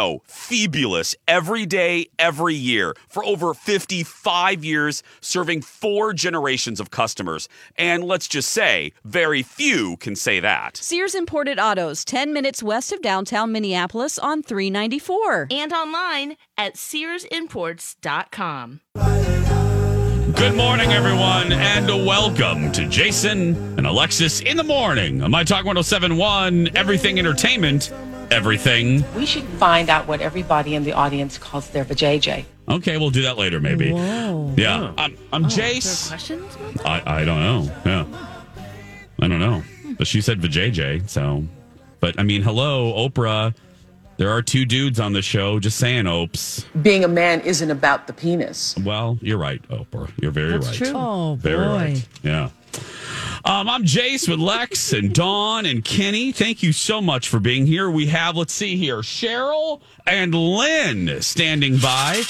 no, fabulous every day, every year for over 55 years, serving four generations of customers. And let's just say, very few can say that. Sears Imported Autos, 10 minutes west of downtown Minneapolis on 394. And online at SearsImports.com. Good morning, everyone, and welcome to Jason and Alexis in the morning on My Talk 1071, Everything Entertainment everything. We should find out what everybody in the audience calls their vajayjay. Okay, we'll do that later, maybe. Whoa. Yeah, I'm, I'm oh, Jace. Questions? I, I don't know. Yeah, I don't know. But she said vajayjay, so. But I mean, hello, Oprah. There are two dudes on the show. Just saying, Opes. Being a man isn't about the penis. Well, you're right, Oprah. You're very That's right. True. Oh, very boy. right. Yeah. Um, I'm Jace with Lex and Dawn and Kenny. Thank you so much for being here. We have, let's see here, Cheryl and Lynn standing by.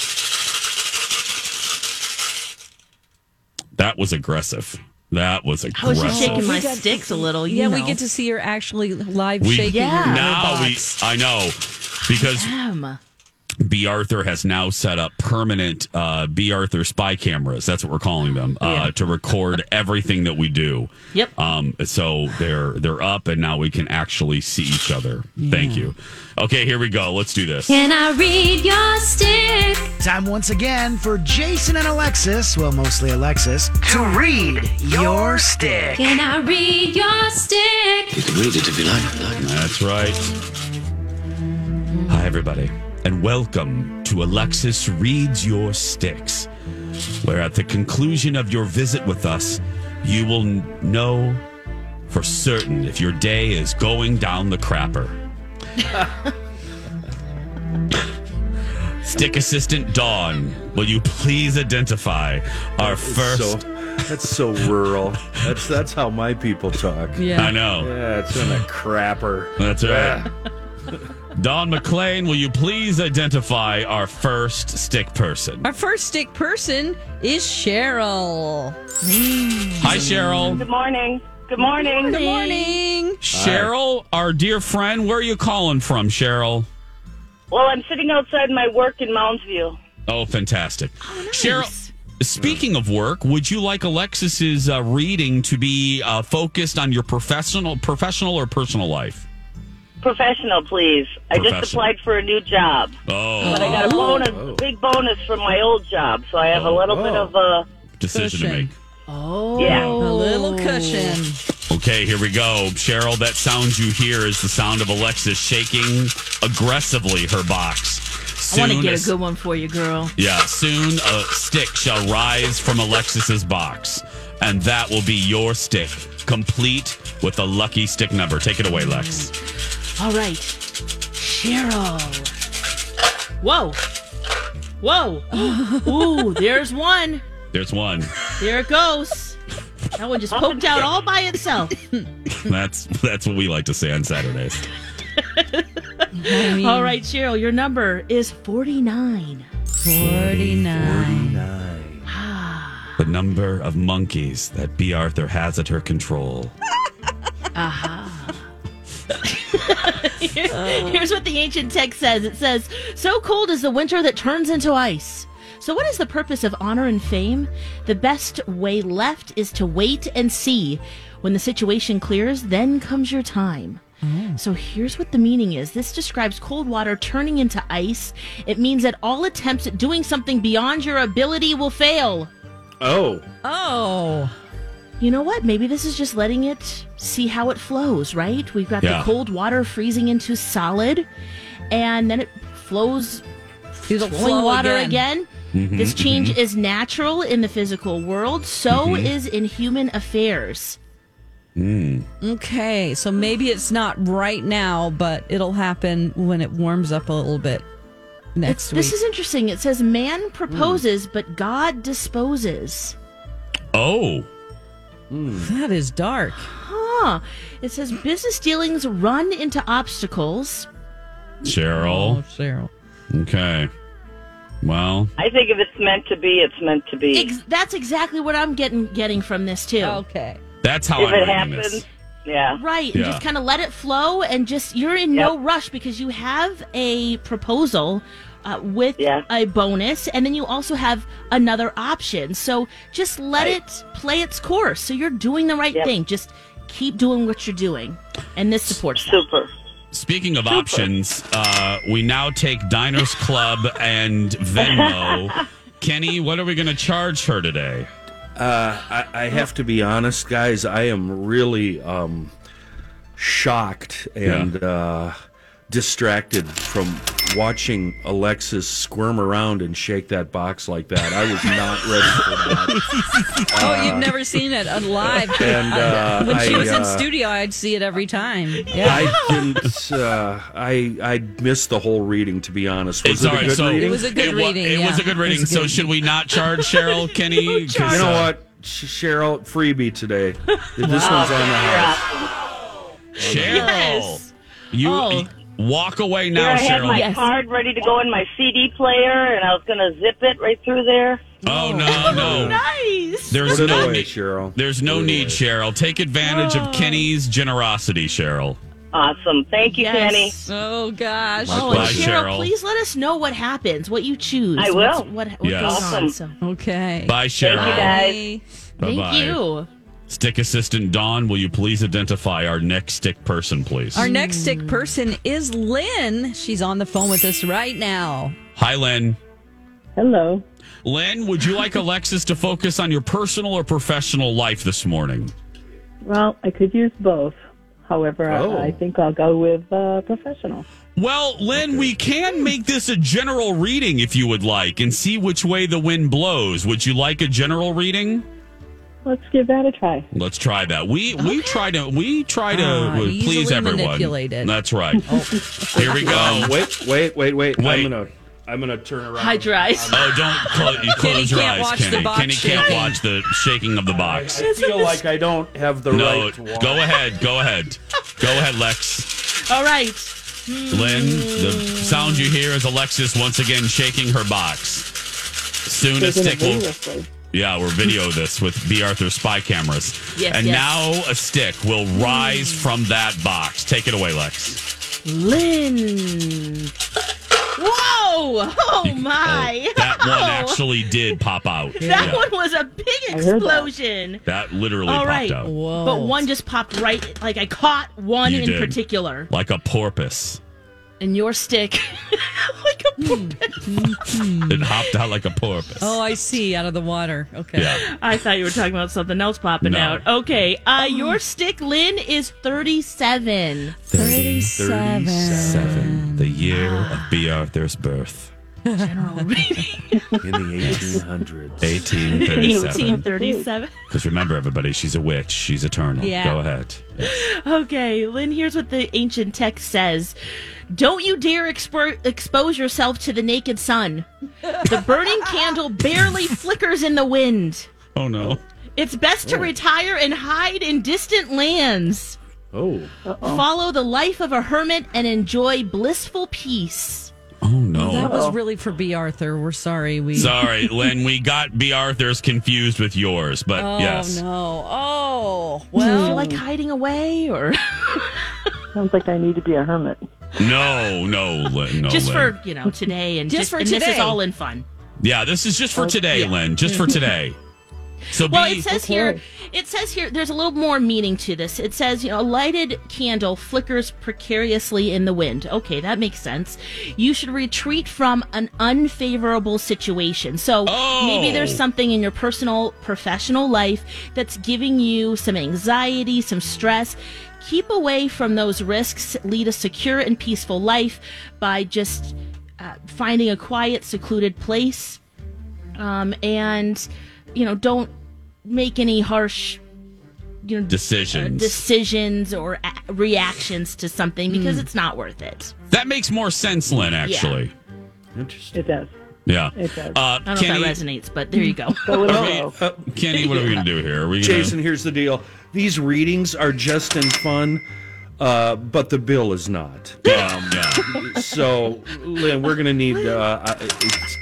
That was aggressive. That was aggressive. I was just shaking my sticks a little. yeah, know. we get to see her actually live we, shaking. Yeah. Now we, I know because Damn. B. Arthur has now set up permanent uh, B. Arthur spy cameras. That's what we're calling them uh, yeah. to record everything that we do. Yep. Um, so they're they're up, and now we can actually see each other. Yeah. Thank you. Okay, here we go. Let's do this. Can I read your stick? Time once again for Jason and Alexis, well, mostly Alexis, to read your stick. Can I read your stick? You can read it if you like. That's right. Hi, everybody and welcome to Alexis Reads Your Sticks, where at the conclusion of your visit with us, you will know for certain if your day is going down the crapper. Stick assistant Dawn, will you please identify our first? So, that's so rural. That's that's how my people talk. Yeah, I know. Yeah, it's in a crapper. That's right. Don McLean, will you please identify our first stick person? Our first stick person is Cheryl. Hi, Cheryl. Good morning. Good morning. Good morning. Cheryl, our dear friend, where are you calling from, Cheryl? Well, I'm sitting outside my work in Mounds View. Oh, fantastic. Cheryl, speaking of work, would you like Alexis's uh, reading to be uh, focused on your professional, professional or personal life? Professional, please. I just Professional. applied for a new job, Oh, but I got a oh. bonus, Oh. big bonus from my old job, so I have a little bit Oh. of a decision to make. Oh. yeah. A little cushion. Okay, here we go. Cheryl, that sound you hear is the sound of Alexis shaking aggressively her box. I want to Soon get a good one for you, girl. Yeah, soon a stick shall rise from Alexis's box, and that will be your stick, complete with a lucky stick number. Take it away, Lex. Mm. All right. Cheryl. Whoa. Whoa. Ooh, there's one. There's one. There it goes. That one just poked out all by itself. That's that's what we like to say on Saturdays. All right, Cheryl, your number is 49. 49. Nine. The number of monkeys that B. Arthur has at her control. Here's what the ancient text says it says, So cold is the winter that turns into ice. So, what is the purpose of honor and fame? The best way left is to wait and see. When the situation clears, then comes your time. Mm. So here's what the meaning is. This describes cold water turning into ice. It means that all attempts at doing something beyond your ability will fail. Oh. Oh. You know what? Maybe this is just letting it see how it flows, right? We've got Yeah. the cold water freezing into solid, and then it flows It'll flowing flow water again. again. Mm-hmm, this mm-hmm. change is natural in the physical world, so mm-hmm. is in human affairs. Mm. Okay, so maybe it's not right now, but it'll happen when it warms up a little bit next week. This is interesting. It says man proposes, mm. but God disposes. Oh, Mm. that is dark. Huh. It says business dealings run into obstacles. Cheryl. Oh, Cheryl. Okay. Well, I think if it's meant to be, it's meant to be. Ex- that's exactly what I'm getting getting from this too. Okay. that's how if I'm it happens, this. yeah. Right, and Yeah. just kind of let it flow, and just you're in no rush because you have a proposal uh, with Yeah. a bonus, and then you also have another option. So just let Right. it play its course. So you're doing the right Yep. thing. Just keep doing what you're doing, and this supports that. Super. Speaking of options, uh, we now take Diners Club and Venmo. Kenny, what are we going to charge her today? Uh, I, I have to be honest, guys. I am really um, shocked and uh, distracted from watching Alexis squirm around and shake that box like that. I was not ready for that. Oh, you've never seen it on live. And uh, when she I, was in uh, studio, I'd see it every time. Yeah. I didn't. Uh, I I missed the whole reading. To be honest, was It's it all a right, good so- reading? It was a good it wa- reading, It was a good reading. was So should we not charge Cheryl, Kenny? 'Cause, You know uh, what, Sh- Cheryl? Freebie today. This one's on the house. Cheryl, Yes. you Oh. Y- walk away Here now, I had my Yes. card ready to go in my CD player, and I was going to zip it right through there. Oh no, no. Nice. There's Put no away, need. Cheryl. There's no Put need, away. Cheryl. Take advantage of oh. Kenny's generosity, Cheryl. Awesome. Thank you, Kenny. Oh gosh. Oh, Bye, Cheryl, Cheryl. please let us know what happens, what you choose. I what's- will. What, what Yes. goes on? So, Okay. Bye, Cheryl. you, guys. thank Bye-bye. you. Stick assistant Dawn, will you please identify our next stick person, please? Our next stick person is Lynn. She's on the phone with us right now. Hi, Lynn. Hello. Lynn, would you like Alexis to focus on your personal or professional life this morning? Well, I could use both. However, Oh. I, I think I'll go with uh, professional. Well, Len, we can make this a general reading if you would like and see which way the wind blows. Would you like a general reading? Let's give that a try. Let's try that. We we try to we try to uh, please easily everyone. manipulated. That's right. Here we go. Um, wait, wait, wait, wait. Wait. I'm gonna, I'm gonna turn around. Hide your eyes. Oh, don't clo- you Kenny close your can't eyes, watch the Kenny. box Kenny can't shaking. watch the shaking of the box. I feel like I don't have the No, right to walk. go ahead. Go ahead. Go ahead, Lex. All right. Lynn, the sound you hear is Alexis once again shaking her box. Soon a Taking stick it will. Vigorously. Yeah, we're video this with B. Arthur spy cameras. Yes, and yes. now a stick will hmm. rise from that box. Take it away, Lex. Lynn. Whoa! Oh, oh my! That one oh. actually did pop out. That Yeah. one was a big heard that. explosion. That literally All popped right, out. but one just popped right. Like I caught one You in did. particular, Like a porpoise. And your stick, like a porpoise. It hopped out like a porpoise. Oh, I see. Out of the water. Okay. Yeah. I thought you were talking about something else popping No. out. Okay, uh, your stick, Lynn, is thirty-seven. 37. The year of B. Arthur's birth. General reading. In the 1800s. 1837. Eighteen thirty-seven. Because remember, everybody, she's a witch. She's eternal. Yeah. Go ahead. Okay, Lynn, here's what the ancient text says Don't you dare expo- expose yourself to the naked sun. The burning candle barely flickers in the wind. Oh, no. It's best to oh. retire and hide in distant lands. Oh. Follow the life of a hermit and enjoy blissful peace. Oh, no. That was really for B. Arthur. We're sorry. We Sorry, Len. We got B. Arthur's confused with yours, but yes. Oh yes. no! Oh Do you well. feel like hiding away or Sounds like I need to be a hermit. No, no, Len. No, just Len. for, you know, today and Just just, for and this is today. all in fun. Yeah, this is just for today, Len. Just for today. So Well, be it says here, it says here, there's a little more meaning to this. It says, you know, a lighted candle flickers precariously in the wind. Okay, that makes sense. You should retreat from an unfavorable situation. So maybe there's Oh. something in your personal, professional life that's giving you some anxiety, some stress. Keep away from those risks. Lead a secure and peaceful life by just uh, finding a quiet, secluded place um, and you know don't make any harsh you know Decisions. decisions or a- reactions to something because it's not worth it that makes more sense, lynn Actually, Interesting. It does. yeah. It does. Uh, i don't know if that resonates but there you go Go with are the we- flow. uh, Kenny, what are we gonna do here? Are we gonna, Jason, here's the deal. These readings are just in fun, uh, but the bill is not. Um, yeah. So, Lynn, we're going to need uh, uh,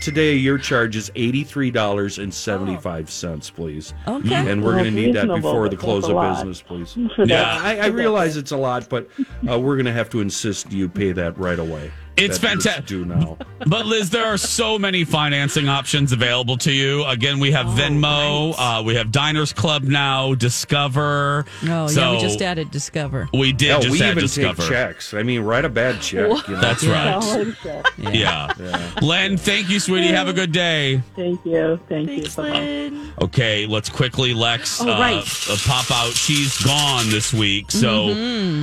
today. Your charge is eighty three dollars and seventy five cents, please. Okay. And we're going to need that before the close of business, please. Yeah. I, I realize it's a lot, but uh, we're going to have to insist you pay that right away. It's fantastic. Due now. But Liz, there are so many financing options available to you. Again, we have Oh, Venmo, uh, we have Diners Club now, Discover. Oh so yeah, we just added Discover. we did Hell, just we add even Discover. take checks. I mean, write a bad check. You know? That's Yeah, right. like that. Yeah. Len, thank you, sweetie. Have a good day. Thank you. Thank thanks you. Bye-bye. Okay, let's quickly Lex Oh, uh, right. uh, pop out. She's gone this week, so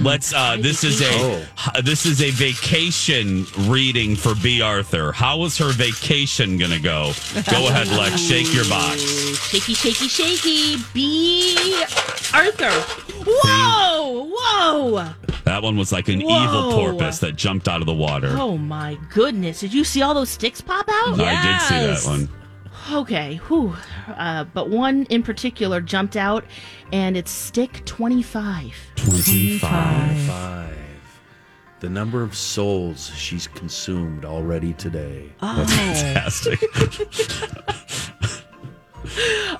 let's. Uh, this is a h- this is a vacation reading for B. Arthur. How is her vacation gonna go? Go ahead, Lex. Shake your box. shaky shaky shaky b arthur whoa whoa That one was like an evil porpoise that jumped out of the water. oh my goodness did you see all those sticks pop out I did see that one. Okay, whew. Uh, but one in particular jumped out, and it's stick 25. Twenty-five. Five. The number of souls she's consumed already today. That's fantastic.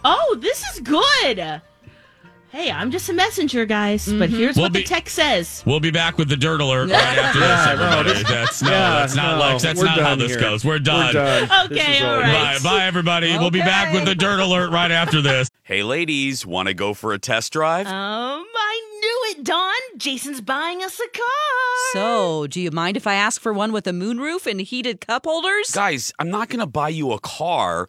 Oh, this is good. Hey, I'm just a messenger, guys. But here's We'll what be- the text says. We'll be back with the dirt alert right after this, Yeah, no, everybody. this- that's no, Yeah, that's not no, Lex. That's not how this here. goes. We're done. We're done. Okay, is all over. right. Bye, bye, everybody. We'll be back with the dirt alert right after this. Hey, ladies, want to go for a test drive? Um, I knew it, Dawn. Jason's buying us a car. So, do you mind if I ask for one with a moonroof and heated cup holders? Guys, I'm not going to buy you a car.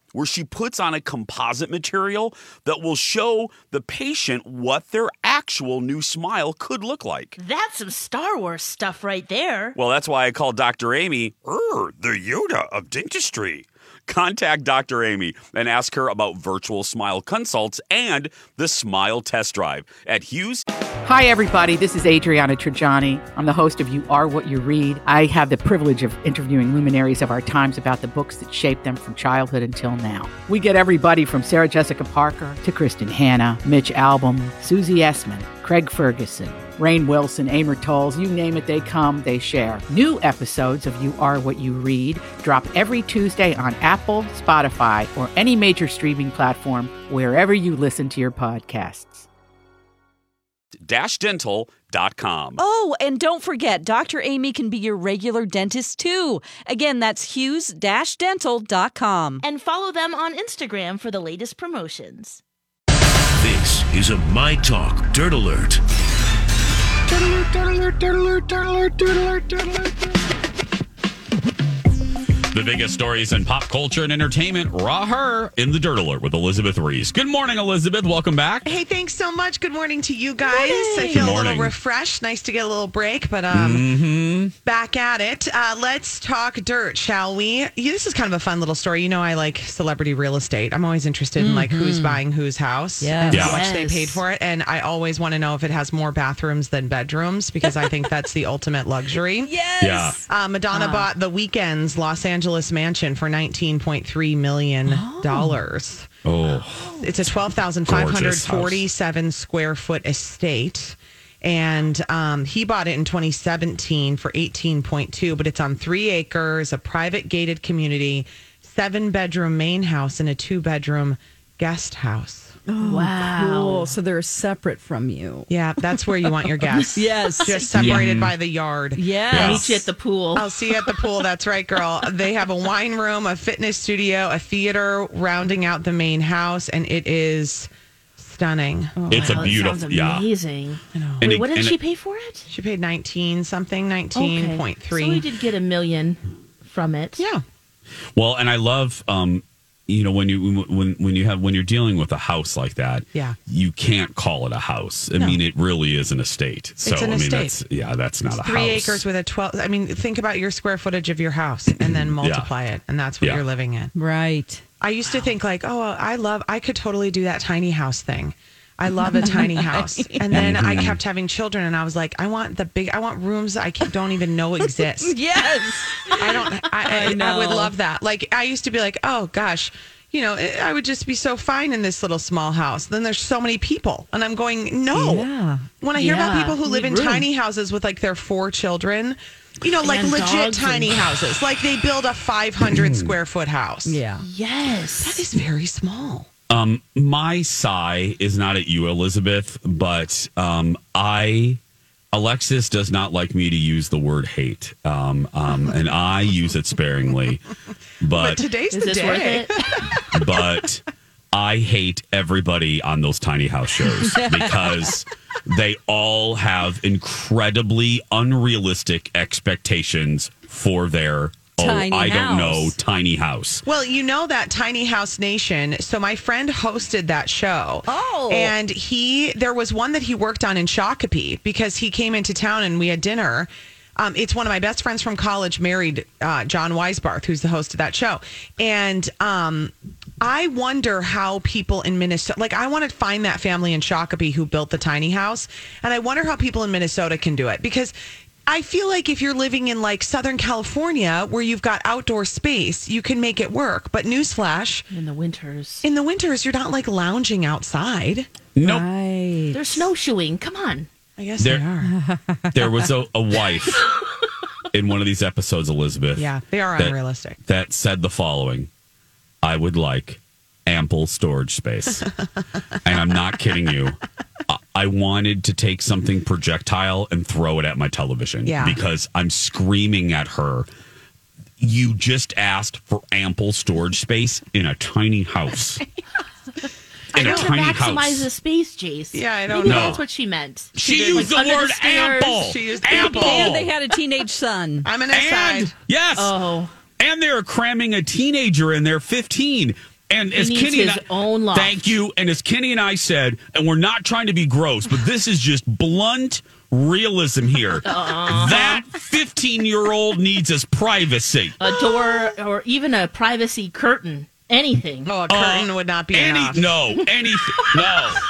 where she puts on a composite material that will show the patient what their actual new smile could look like. That's some Star Wars stuff right there. Well, that's why I call Dr. Amy er, the Yoda of dentistry. Contact Dr. Amy and ask her about virtual smile consults and the smile test drive at Hughes. Hi, everybody. This is Adriana Trigiani. I'm the host of You Are What You Read. I have the privilege of interviewing luminaries of our times about the books that shaped them from childhood until now. We get everybody from Sarah Jessica Parker to Kristin Hannah, Mitch Albom, Susie Essman, Craig Ferguson, Rainn Wilson, Amor Towles, you name it, they come, they share. New episodes of You Are What You Read drop every Tuesday on Apple, Spotify, or any major streaming platform wherever you listen to your podcasts. dental.com. Oh, and don't forget, Dr. Amy can be your regular dentist too. Again, that's hughes-dental.com. And follow them on Instagram for the latest promotions. Is a My Talk Dirt Alert. Dirt alert, dirt alert, dirt alert, dirt alert, dirt alert, dirt alert. The biggest stories in pop culture and entertainment, raw her in the Dirt Alert with Elizabeth Ries. Good morning, Elizabeth. Welcome back. Hey, thanks so much. Good morning to you guys. Morning. I feel a little refreshed. Nice to get a little break, but um, Mm-hmm. back at it. Uh, let's talk dirt, shall we? Yeah, This is kind of a fun little story. You know, I like celebrity real estate. I'm always interested in like who's Mhm. buying whose house Yes. and how Yeah. much they paid for it, and I always want to know if it has more bathrooms than bedrooms because I think that's the ultimate luxury. Yes. Yeah. Uh, Madonna Ah. bought the Weeknd's Los Angeles mansion for 19.3 million dollars. Oh. It's a 12,547 square foot estate. And um, he bought it in 2017 for 18.2, but it's on three acres, a private gated community, seven bedroom main house, and a two bedroom guest house. Oh, Wow. Cool. So they're separate from you. Yeah, that's where you want your guests. Yes. Just separated Yeah. by the yard. Yes. I'll meet you at the pool. I'll see you at the pool. That's right, girl. They have a wine room, a fitness studio, a theater rounding out the main house, and it is stunning. It's a Wow, that beautiful- sounds yeah. amazing. And Wait, it- what did she it- pay for it? She paid 19 something, Okay. 19.3. So we did get a million from it. Yeah. Well, and I love, um, you know, when you when when you have when you're dealing with a house like that, Yeah. you can't call it a house. I No. mean, it really is an estate. So It's an I mean, estate. that's yeah, that's not a Three house. acres with a 12. I mean, think about your square footage of your house and then multiply it. And that's what Yeah. you're living in. Right. I used to think, like, oh, I love, I could totally do that tiny house thing. I love a tiny house. And then I kept having children and I was like, I want the big, I want rooms that I don't even know exist. Yes. I don't. I, I, I, know. would love that. Like I used to be like, oh gosh, you know, eh, I would just be so fine in this little small house. Then there's so many people, and I'm going, no. Yeah. When I hear about people who live in room. tiny houses with like their four children, you know, like And legit tiny and- houses, like they build a 500 square foot house. Yeah. Yes. that is very small. Um, my sigh is not at you, Elizabeth, but um, I Alexis does not like me to use the word hate, um, um, and I use it sparingly. But But today's the day. but I hate everybody on those tiny house shows because they all have incredibly unrealistic expectations for their Tiny oh I don't know tiny house. Well, you know that Tiny House Nation. So my friend hosted that show. Oh. And he there was one that he worked on in Shakopee because he came into town and we had dinner. Um, it's one of my best friends from college married uh, John Weisbarth, who's the host of that show. And um, I wonder how people in Minnesota, like I want to find that family in Shakopee who built the tiny house. And I wonder how people in Minnesota can do it because I feel like if you're living in like Southern California where you've got outdoor space, you can make it work. But newsflash, In the winters. in the winters, you're not like lounging outside. Nope. Right. They're snowshoeing. Come on. I guess There- they are. There was a, a wife in one of these episodes, Elizabeth. Yeah, they are that- unrealistic. That said the following I would like ample storage space. and I'm not kidding you. I- I wanted to take something projectile and throw it at my television Yeah. because I'm screaming at her. You just asked for ample storage space in a tiny house. I In a know to maximize house. the space, Jace. Yeah, I don't Maybe know. that's what she meant. She did, used the under word stairs. ample. She used ample. And they had a teenage son. I'm an aside. And yes. Oh. And they're cramming a teenager in there, 15. And He as needs Kenny and I- own loft. Thank you. And as Kenny and I said, and we're not trying to be gross, but this is just blunt realism here. Uh-huh. That 15 year old needs his privacy. a door or even a privacy curtain, anything. Oh, a curtain would not be Any, enough. no, anything. No.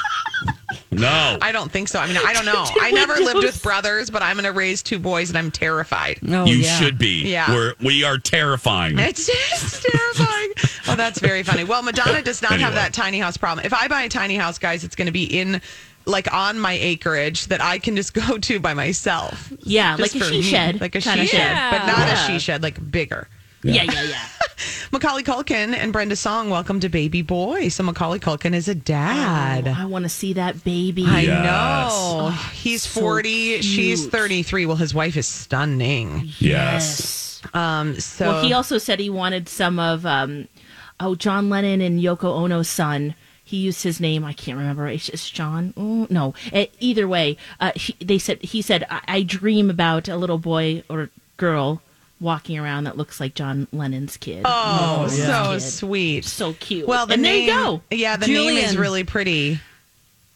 No. I don't think so. I mean, I don't know. I never lived with brothers, but I'm going to raise two boys, and I'm terrified. you should be. Yeah. We're, we are terrifying. It's just terrifying. Oh, that's very funny. Well, Madonna does not have that tiny house problem. If I buy a tiny house, guys, it's going to be in like on my acreage that I can just go to by myself. Yeah, Just like a for she me. shed like a she shed, shed. but not Yeah. a she shed, like bigger. Yeah, yeah, yeah. yeah. Macaulay Culkin and Brenda Song, welcome to Baby Boy. So Macaulay Culkin is a dad. Oh, I want to see that baby. I Yes. know. Oh, He's so 40. She's 33. Well, his wife is stunning. Yes. Um, so well, he also said he wanted some of um, oh John Lennon and Yoko Ono's son. He used his name. I can't remember. It's it's John. Oh, no. Either way, uh, he, they said he said I, I dream about a little boy or girl walking around that looks like John Lennon's kid. Oh, Lennon's so kid. sweet. so cute. Well, the and name, there you go. Yeah, the name is really pretty.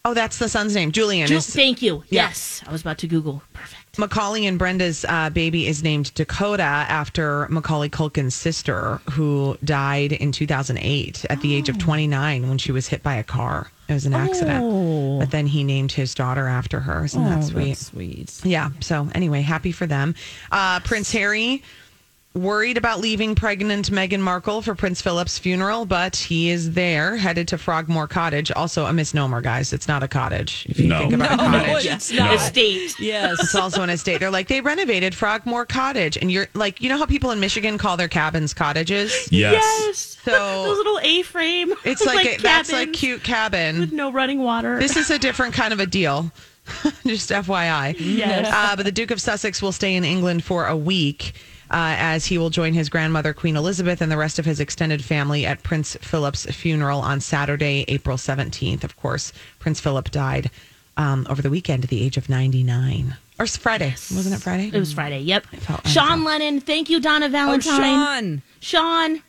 Oh, that's the son's name. Julian. Ju- is, thank you. Yeah. Yes, I was about to Google. Perfect. Macaulay and Brenda's uh, baby is named Dakota after Macaulay Culkin's sister, who died in 2008 at the age of 29 when she was hit by a car. It was an accident. Oh. But then he named his daughter after her. Isn't that Oh, sweet? that's sweet. Yeah. So anyway, happy for them. Uh, Prince Harry worried about leaving pregnant Meghan Markle for Prince Philip's funeral, but he is there, headed to Frogmore Cottage. Also a misnomer, guys. It's not a cottage. If you No. think about a No, cottage. it's not. Estate. Yes. It's also an estate. They're like they renovated Frogmore Cottage, and you're like, you know how people in Michigan call their cabins cottages. Yes. Those So little A-frame. it's like, a, that's like cute cabin. with no running water. This is a different kind of a deal. Just FYI. Yes. Uh, but the Duke of Sussex will stay in England for a week. Uh, as he will join his grandmother, Queen Elizabeth, and the rest of his extended family at Prince Philip's funeral on Saturday, April 17th. Of course, Prince Philip died um, over the weekend at the age of 99. Or it's Friday. Wasn't it Friday? It was Friday. Yep. Sean Lennon. Thank you, Donna Oh, Valentine. Sean. Sean.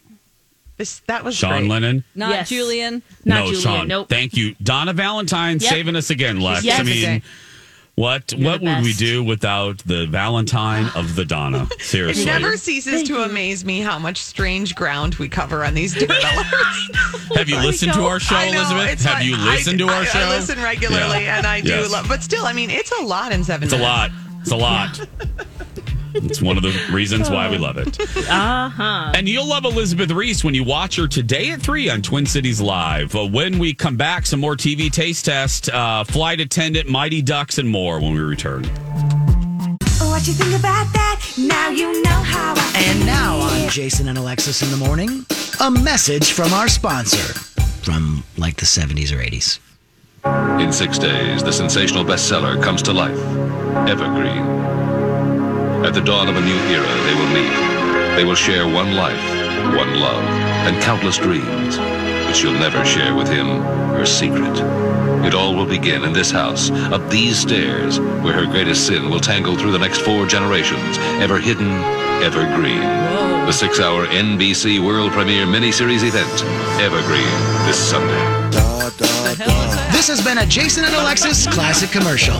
This, that was Sean great. Lennon. Not Yes. Julian. Not no, Julian. Sean. Nope. Thank you. Donna Valentine Yep. saving us again, Lex. Yes. I mean, what You're what would we do without the Valentine of the Donna? Seriously, it never ceases to amaze me how much strange ground we cover on these Dirt Alerts. Have you listened to our show, I know, Elizabeth? Have like- you I- listened to our I, show? I listen regularly, Yeah. and I do Yes. love. But still, I mean, it's a lot in seven. It's a lot. It's a lot. It's one of the reasons why we love it. Uh huh. And you'll love Elizabeth Ries when you watch her today at 3 on Twin Cities Live. Uh, when we come back, some more TV taste test, uh, flight attendant, Mighty Ducks, and more when we return. What you think about that? Now you know how I And now on Jason and Alexis in the morning, a message from our sponsor from like the 70s or 80s. In six days, the sensational bestseller comes to life. Evergreen. At the dawn of a new era, they will meet. They will share one life, one love, and countless dreams. But she'll never share with him her secret. It all will begin in this house, up these stairs, where her greatest sin will tangle through the next four generations, ever hidden, ever green. The six hour NBC world premiere miniseries event, Evergreen, this Sunday. This has been a Jason and Alexis classic commercial.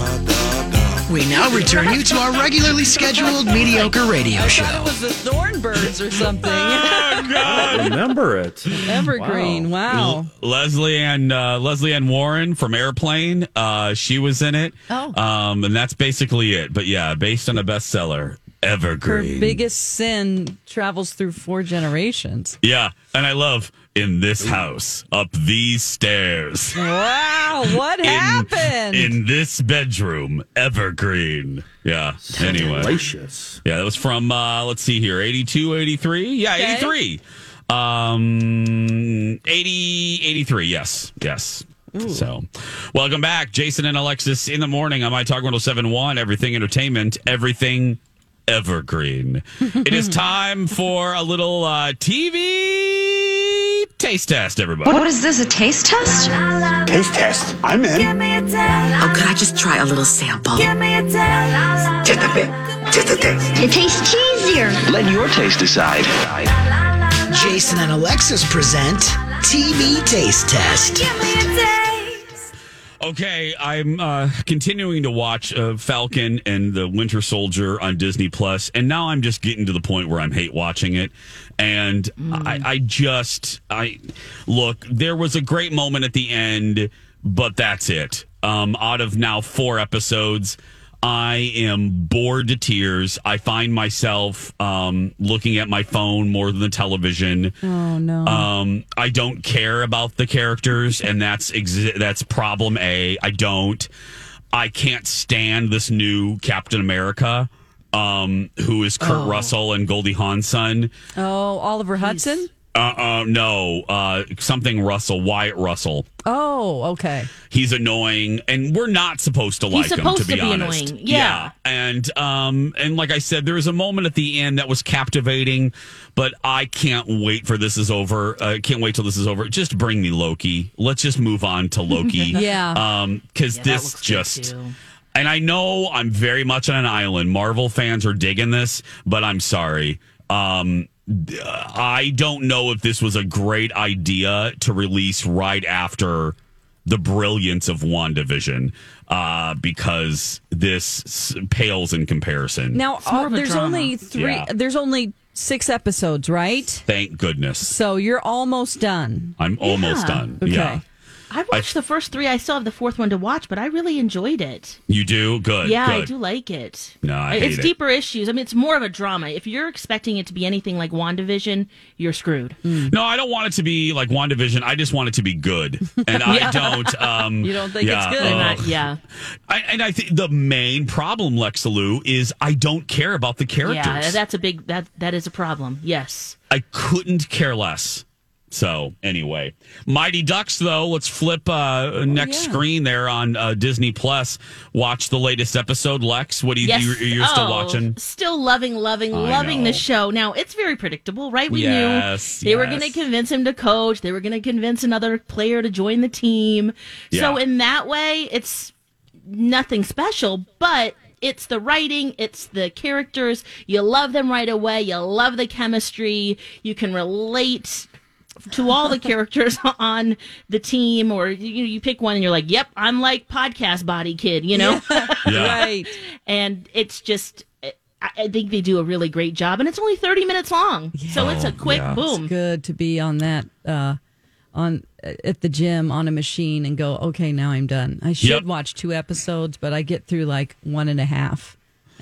We now return you to our regularly scheduled mediocre radio It show. was the Thorn Birds or something. Oh, God. Remember it. Evergreen. Wow. L- Leslie and uh, Lesley Ann Warren from Airplane. Uh, she was in it. Oh. Um, and that's basically it. But yeah, based on a bestseller, Evergreen. Her Evergreen. biggest sin travels through four generations. yeah, and I love in this house, up these stairs. Wow. What In- happened? In this bedroom, Evergreen. Yeah. Anyway. Delicious. Yeah, that was from uh let's see here, 82, 83. Yeah, Okay. 83. Um 80 83. Yes. Yes. So, welcome back, Jason and Alexis in the morning on My Talk 1071, Everything Entertainment, Everything Evergreen. it is time for a little uh, TV taste test, everybody. What is this, a taste test? Taste test. I'm in. Oh, could I just try a little sample? Give me a taste. Just a bit. Just a taste. It tastes cheesier. Let your taste decide. Jason and Alexis present TV taste test. Okay, I'm uh, continuing to watch uh, Falcon and the Winter Soldier on Disney Plus, and now I'm just getting to the point where I'm hate watching it. And I, I just, I look, there was a great moment at the end, but that's it. Um, out of now four episodes, I am bored to tears. I find myself um, looking at my phone more than the television. Oh no. Um, I don't care about the characters, and that's exi- that's problem A. I don't. I can't stand this new Captain America, um, who is Kurt Oh. Russell and Goldie Hawn's son. Oh, Oliver Hudson? Uh, uh, no, uh, something Russell, Wyatt Russell. Oh, okay. He's annoying, and we're not supposed to like He's him. To be to be honest, annoying. Yeah. and um, and like I said, there was a moment at the end that was captivating, but I can't wait for this is over. I uh, can't wait till this is over. Just bring me Loki. Let's just move on to Loki. Yeah. Um, because Yeah, this just. And I know I'm very much on an island. Marvel fans are digging this, but I'm sorry. Um, I don't know if this was a great idea to release right after the brilliance of WandaVision, uh, because this s- pales in comparison. Now uh, there's drama. only three. Yeah. There's only six episodes, right? Thank goodness. So you're almost done. I'm almost Yeah. done. Okay. Yeah. I watched the first three. I still have the fourth one to watch, but I really enjoyed it. You do? Good. yeah, I do like it. No, I it's hate it. deeper issues. I mean, it's more of a drama. If you're expecting it to be anything like WandaVision, you're screwed. No, I don't want it to be like WandaVision. I just want it to be good. And I don't. Um, You don't think yeah, it's good? uh, Not- yeah, I, and I think the main problem, Lexaloo, is I don't care about the characters. yeah. That's a big that that is a problem. Yes. I couldn't care less. So anyway, Mighty Ducks though. Let's flip uh, next yeah. screen there on uh, Disney Plus. Watch the latest episode, Lex. What do you? Yes. You, you're still Oh, watching? Still loving, loving, I loving know. the show. Now, it's very predictable, right? We Yes, knew they were going to convince him to coach. They were going to convince another player to join the team. So, in that way, it's nothing special, but it's the writing, it's the characters. You love them right away. You love the chemistry. You can relate to all the characters on the team or you you pick one and you're like, "Yep, I'm like podcast body kid," you know? Yeah. Right. and it's just I I think they do a really great job, and it's only thirty minutes long, so it's a quick yeah. boom. Good to be on that uh on at the gym on a machine and go, okay, now I'm done. I should Yep. watch two episodes, but I get through like one and a half.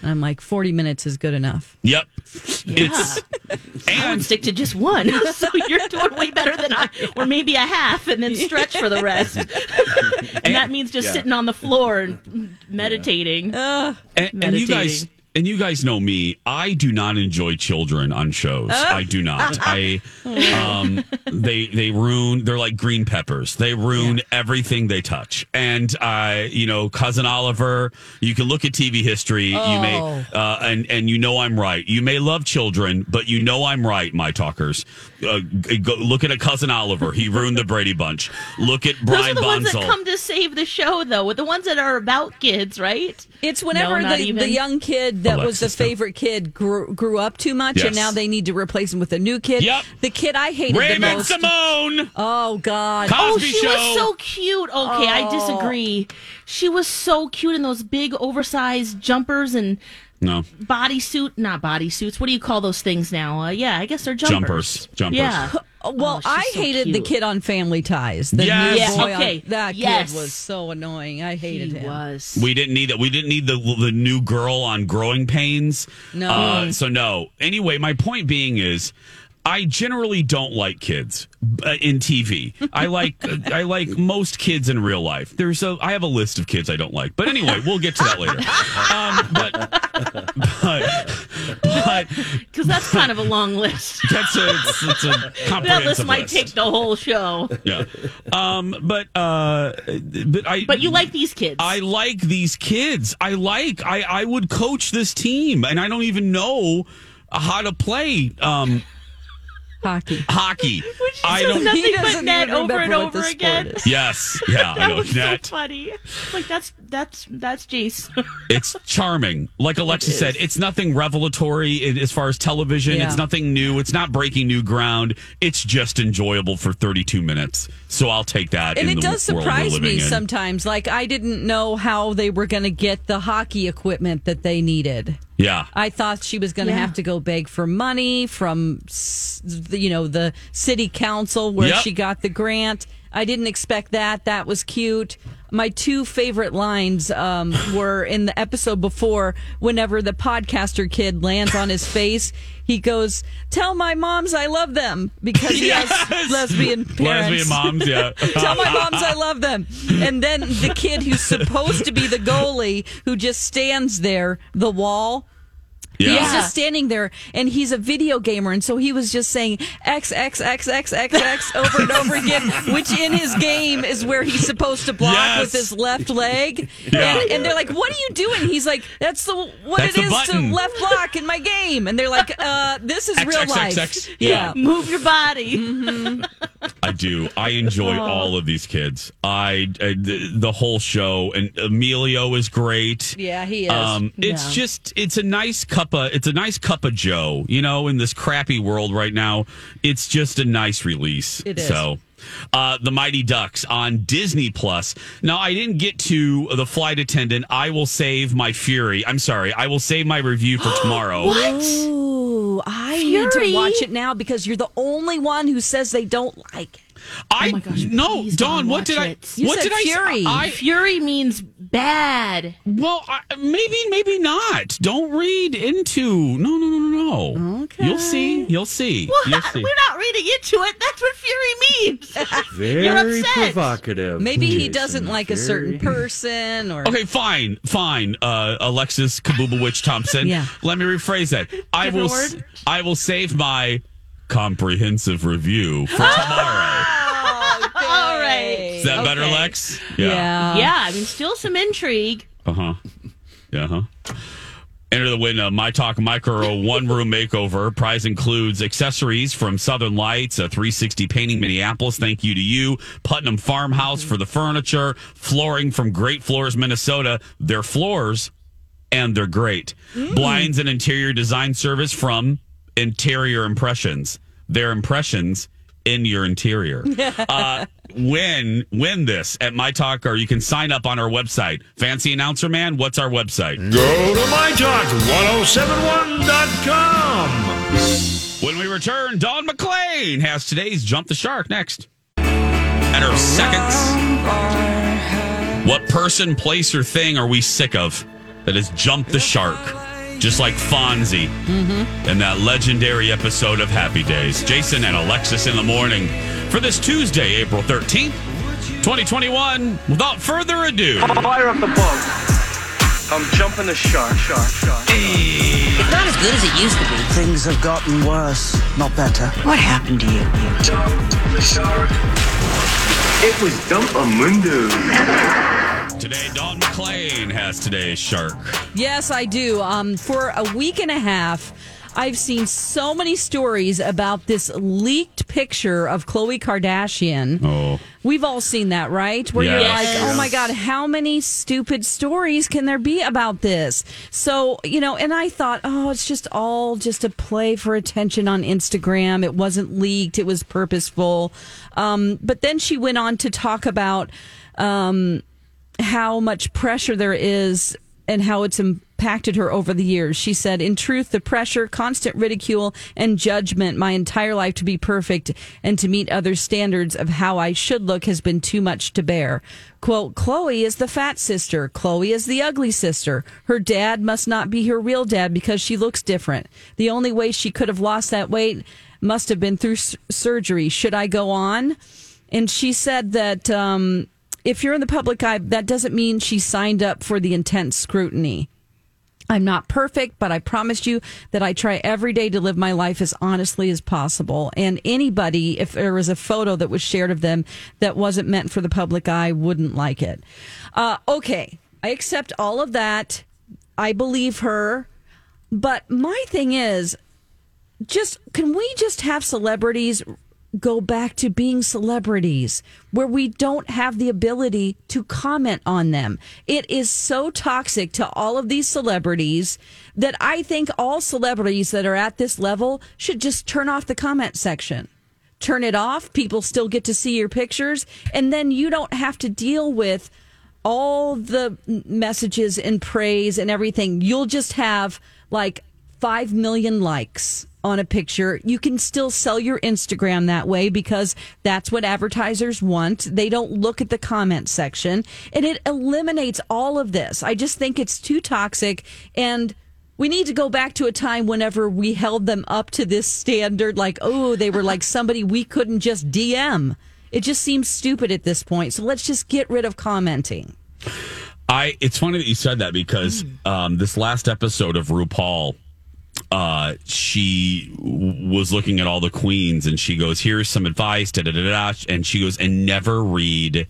And I'm like, 40 minutes is good enough. Yep. It's I would stick to just one, so you're doing way better than I, or maybe a half, and then stretch for the rest. and that means just Yeah. sitting on the floor and meditating. Uh, and, and you guys Meditating. And you guys know me. I do not enjoy children on shows. I do not. I um they they ruin they're like green peppers. They ruin everything they touch. And uh you know cousin oliver you can look at tv history. You may Oh. uh and and you know i'm right. You may love children but you know i'm right my talkers uh, go, look at a cousin oliver he ruined the brady bunch look at Brian Those are brian the ones that come to save the show, though. The ones that are about kids, right? It's whenever No, the, the young kid that was the Alexis, no. favorite kid grew, grew up too much, and now they need to replace him with a new kid. Yep. The kid I hated the Raymond most. Simone. Oh God. Cosby oh, she Show. was so cute. Okay, I Oh. disagree. She was so cute in those big, oversized jumpers and no bodysuit. Not bodysuits. What do you call those things now? Uh, yeah, I guess they're jumpers. Jumpers. Jumpers. Yeah. Well, Oh, I so hated the kid on Family Ties. The Yes. new Yes, boy on- okay. that Yes. kid was so annoying. I hated He him. was. We didn't need that. We didn't need the the new girl on Growing Pains. No. Uh, so no. Anyway, my point being is, I generally don't like kids uh, in TV. I like I like most kids in real life. There's a I have a list of kids I don't like. But anyway, we'll get to that later. Um, but but but Because that's kind of a long list. that's a it's, it's a that comprehensive list might list. take the whole show. yeah. Um, but uh, but I But you like these kids. I like these kids. I like I I would coach this team and I don't even know how to play um Hockey. Hockey. I says don't. nothing Nothing but net over and what the over sport again. is. Yes. Yeah, I that know. was Net. so funny. Like that's that's that's Jace. It's charming. Like Alexa said, it's nothing revelatory in- as far as television. Yeah. It's nothing new. It's not breaking new ground. It's just enjoyable for 32 minutes. So I'll take that. and in it the does world surprise me in. sometimes. Like I didn't know how they were going to get the hockey equipment that they needed. Yeah. I thought she was going to Yeah. have to go beg for money from, you know, the city council where Yep. she got the grant. I didn't expect that. That was cute. My two favorite lines um, were in the episode before. Whenever the podcaster kid lands on his face, he goes, "Tell my moms I love them," because he Yes! has lesbian parents. Lesbian moms, yeah. Tell my moms I love them. And then the kid who's supposed to be the goalie who just stands there, the wall. Yeah. He's just standing there and he's a video gamer. And so he was just saying X, X, X, X, X, X over and over again, which in his game is where he's supposed to block Yes. with his left leg. Yeah. And, and they're like, what are you doing? He's like, that's the what That's it the is button. to left block in my game. And they're like, uh, this is X, real X, life. X, X. Yeah. Yeah. Move your body. I do. I enjoy Oh. all of these kids. I, I the, the whole show and Emilio is great. Yeah, he is. Um, it's Yeah. just it's a nice cup of it's a nice cup of Joe. You know, in this crappy world right now, it's just a nice release. It is. So. Uh, the Mighty Ducks on Disney Plus. Now, I didn't get to the flight attendant. I will save my fury. I'm sorry. I will save my review for tomorrow. Ooh, I need to watch it now because you're the only one who says they don't like it. I oh my gosh, no, please Dawn. What watch did I? You what said did I? Fury. I Fury means bad. Well, I, maybe, maybe not. Don't read into. No, no, no, no, no. Okay. You'll see. You'll see. What? You'll see. We're not reading into it. That's what Fury means. You're Very upset. provocative. Maybe he doesn't like a certain person or Okay, fine, fine. Uh, Alexis Kabuba Witch Thompson. Yeah. Let me rephrase that. I will. Different word? I will save my comprehensive review for tomorrow. All right. Is that better, Lex? Yeah. Yeah, I mean, still some intrigue. Uh huh. Yeah. Huh. Enter the win a My Talk Micro one room makeover. Prize includes accessories from Southern Lights, a 360 painting Minneapolis. Thank you to you. Putnam Farmhouse for the furniture. Flooring from Great Floors, Minnesota. Their floors and they're great. Blinds and interior design service from Interior Impressions. Their impressions in your interior. uh, win win this at my talk or you can sign up on our website. Fancy announcer man, what's our website? Go to mytalk1071.com. When we return, Dawn McClain has today's Jump the Shark next. At our seconds. What person, place, or thing are we sick of that has jumped the shark? Just like Fonzie mm-hmm. in that legendary episode of Happy Days. Jason and Alexis in the morning for this Tuesday, April 13th, 2021. Without further ado, Fire up the boat. I'm jumping the shark, shark, shark. It's not as good as it used to be. Things have gotten worse, not better. What happened to you? Shark. It was Dumpamundo. today, Dawn McClain has today's shark. Yes, I do. Um, for a week and a half, I've seen so many stories about this leaked picture of Khloe Kardashian. Oh. We've all seen that, right? Where you're like, oh my God, how many stupid stories can there be about this? So, you know, and I thought, oh, it's just all just a play for attention on Instagram. It wasn't leaked, it was purposeful. Um, but then she went on to talk about um, how much pressure there is and how it's impacted her over the years. She said, In truth, the pressure, constant ridicule, and judgment my entire life to be perfect and to meet other standards of how I should look has been too much to bear. Quote, Khloe is the fat sister. Khloe is the ugly sister. Her dad must not be her real dad because she looks different. The only way she could have lost that weight must have been through s- surgery. Should I go on? And she said that um, if you're in the public eye, that doesn't mean she signed up for the intense scrutiny. I'm not perfect, but I promise you that I try every day to live my life as honestly as possible. And anybody, if there was a photo that was shared of them that wasn't meant for the public eye, wouldn't like it. Uh, okay, I accept all of that. I believe her. But my thing is, just can we just have celebrities go back to being celebrities where we don't have the ability to comment on them. It is so toxic to all of these celebrities that I think all celebrities that are at this level should just turn off the comment section. Turn it off. People still get to see your pictures. And then you don't have to deal with all the messages and praise and everything. You'll just have like 5 million likes on a picture. You can still sell your Instagram that way because that's what advertisers want. They don't look at the comment section and it eliminates all of this. I just think it's too toxic and we need to go back to a time whenever we held them up to this standard like oh they were like somebody we couldn't just DM. It just seems stupid at this point. So let's just get rid of commenting. I it's funny that you said that because um, this last episode of RuPaul, uh, she w- was looking at all the queens and she goes, "Here's some advice." Da da da da. And she goes, "And never read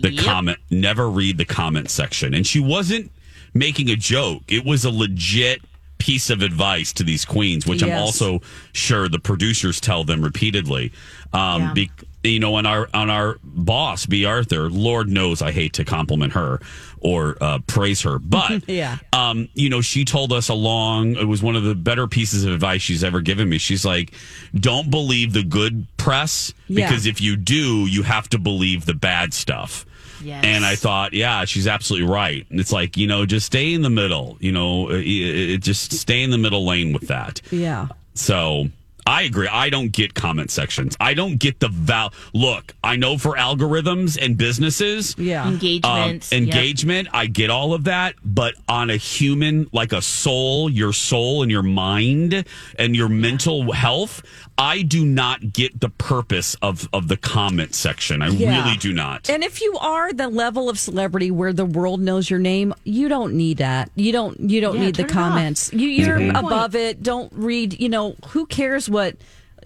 the comment. Never read the comment section." And she wasn't making a joke. It was a legit piece of advice to these queens, which I'm also sure the producers tell them repeatedly. Um, Yeah. be- you know, on our on our boss, B. Arthur, Lord knows I hate to compliment her or uh, praise her, but yeah. um, you know, she told us along. It was one of the better pieces of advice she's ever given me. She's like, "Don't believe the good press Yeah. because if you do, you have to believe the bad stuff." Yes. And I thought, yeah, she's absolutely right. And it's like, you know, just stay in the middle. You know, it, it, just stay in the middle lane with that. Yeah. So I agree. I don't get comment sections. I don't get the val. Look, I know for algorithms and businesses, Yeah. Engagement, um, yep. engagement. I get all of that, but on a human, like a soul, your soul and your mind and your mental health, I do not get the purpose of of the comment section. I Yeah. really do not. And if you are the level of celebrity where the world knows your name, you don't need that. You don't. You don't Yeah, need the turn off. comments. You, you're Mhm. above it. Don't read. You know who cares what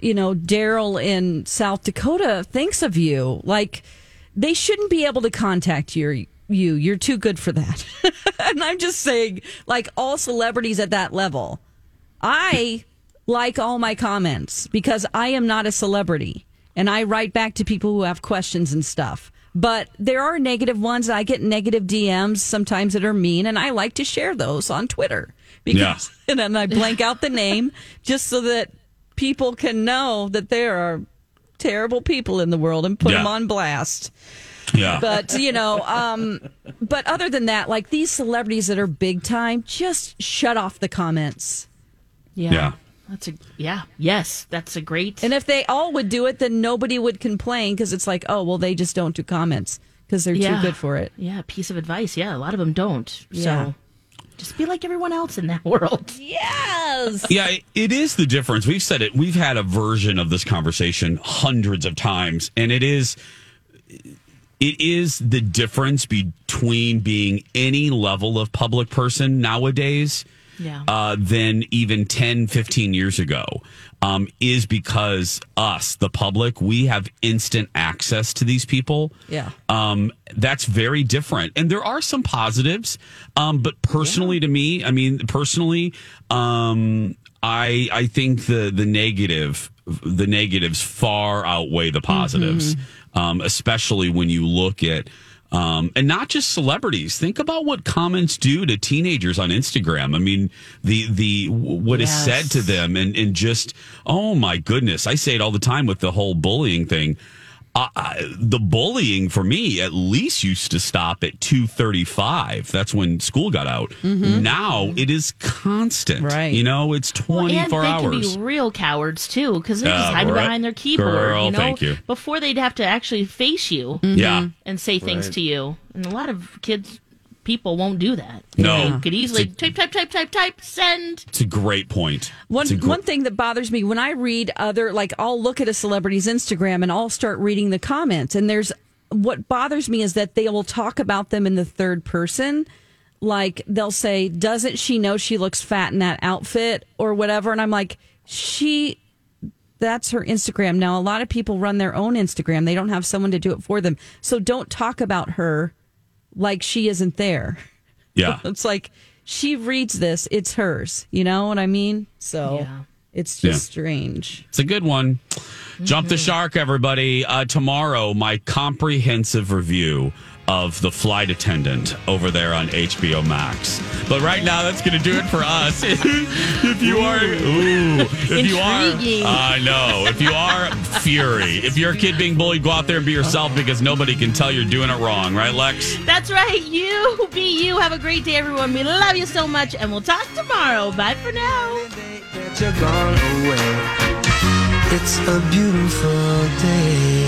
you know Daryl in South Dakota thinks of you. Like they shouldn't be able to contact your you. You're too good for that. and I'm just saying, like all celebrities at that level, I like all my comments because I am not a celebrity and I write back to people who have questions and stuff. But there are negative ones. I get negative DMs sometimes that are mean, and I like to share those on Twitter because, and then I blank out the name just so that people can know that there are terrible people in the world and put Yeah. them on blast. Yeah. But you know, um, but other than that, like these celebrities that are big time, just shut off the comments. Yeah. Yeah. That's a yeah. Yes, that's a great. And if they all would do it, then nobody would complain because it's like, oh, well, they just don't do comments because they're Yeah. too good for it. Yeah, piece of advice. Yeah, a lot of them don't. Yeah. So just be like everyone else in that world. Yes. Yeah, it- it is the difference. We've said it. We've had a version of this conversation hundreds of times, and it is it is the difference between being any level of public person nowadays Yeah. uh, than even 10, 15 years ago um, is because us, the public, we have instant access to these people. Yeah. Um, that's very different. And there are some positives. Um, but personally to me, I mean, personally, um, I, I think the, the negative, the negatives far outweigh the positives. Um, especially when you look at, um, and not just celebrities. Think about what comments do to teenagers on Instagram. I mean, the the what is Yes. said to them, and and just oh my goodness, I say it all the time with the whole bullying thing. Uh, I, the bullying for me at least used to stop at 235 that's when school got out Mhm. now it is constant Right. you know it's 24 and they hours can be real cowards too, because they're just Uh, hiding right. behind their keyboard. Girl, you know, thank you. before they'd have to actually face you, Yeah. and say things Right. to you. And a lot of kids, people won't do that. No. they could easily type, type, type, type, type, send. it's a great point. point One gr- one thing that bothers me when I read other like I'll look at a celebrity's Instagram and I'll start reading the comments and there's what bothers me is that they will talk about them in the third person like they'll say doesn't she know she looks fat in that outfit or whatever and I'm like she that's her Instagram now a lot of people run their own Instagram they don't have someone to do it for them so don't talk about her like she isn't there yeah it's like she reads this it's hers you know what I mean so Yeah. It's just Yeah. strange. It's a good one. Jump the shark, everybody. Uh, tomorrow, my comprehensive review of The Flight Attendant over there on HBO Max. But right now, that's going to do it for us. if you are, ooh, if you are, Intriguing. I know. If you are Fury, if you're a kid being bullied, go out there and be yourself because nobody can tell you're doing it wrong, right, Lex? That's right. You be you. Have a great day, everyone. We love you so much, and we'll talk tomorrow. Bye for now. that you're gone away. It's a beautiful day.